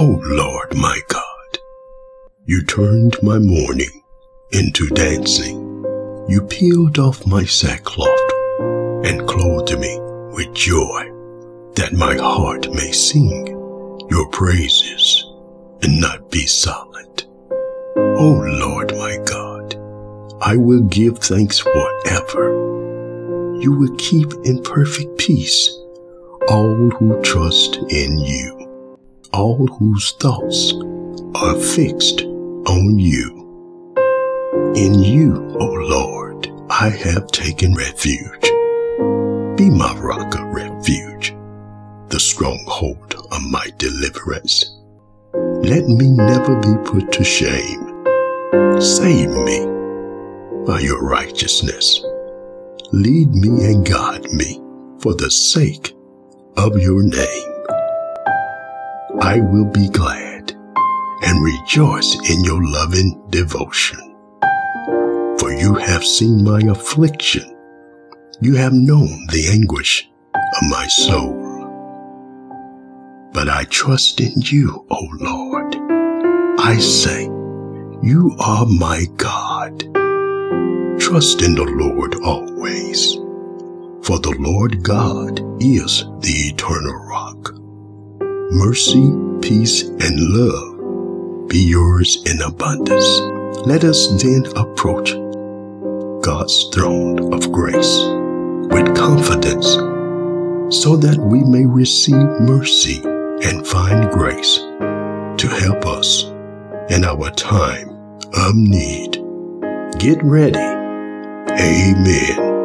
O Lord my God, you turned my mourning into dancing. You peeled off my sackcloth and clothed me with joy, that my heart may sing your praises and not be silent. O Lord my God, I will give thanks forever. You will keep in perfect peace all who trust in you, all whose thoughts are fixed on you. In you, O Lord, I have taken refuge. Be my rock of refuge, the stronghold of my deliverance. Let me never be put to shame. Save me by your righteousness. Lead me and guide me for the sake of your name. I will be glad and rejoice in your loving devotion. For you have seen my affliction. You have known the anguish of my soul. But I trust in you, O Lord. I say, you are my God. Trust in the Lord always. For the Lord God is the eternal rock. Mercy, peace, and love be yours in abundance. Let us then approach God's throne of grace with confidence so that we may receive mercy and find grace to help us in our time of need. Get ready. Amen.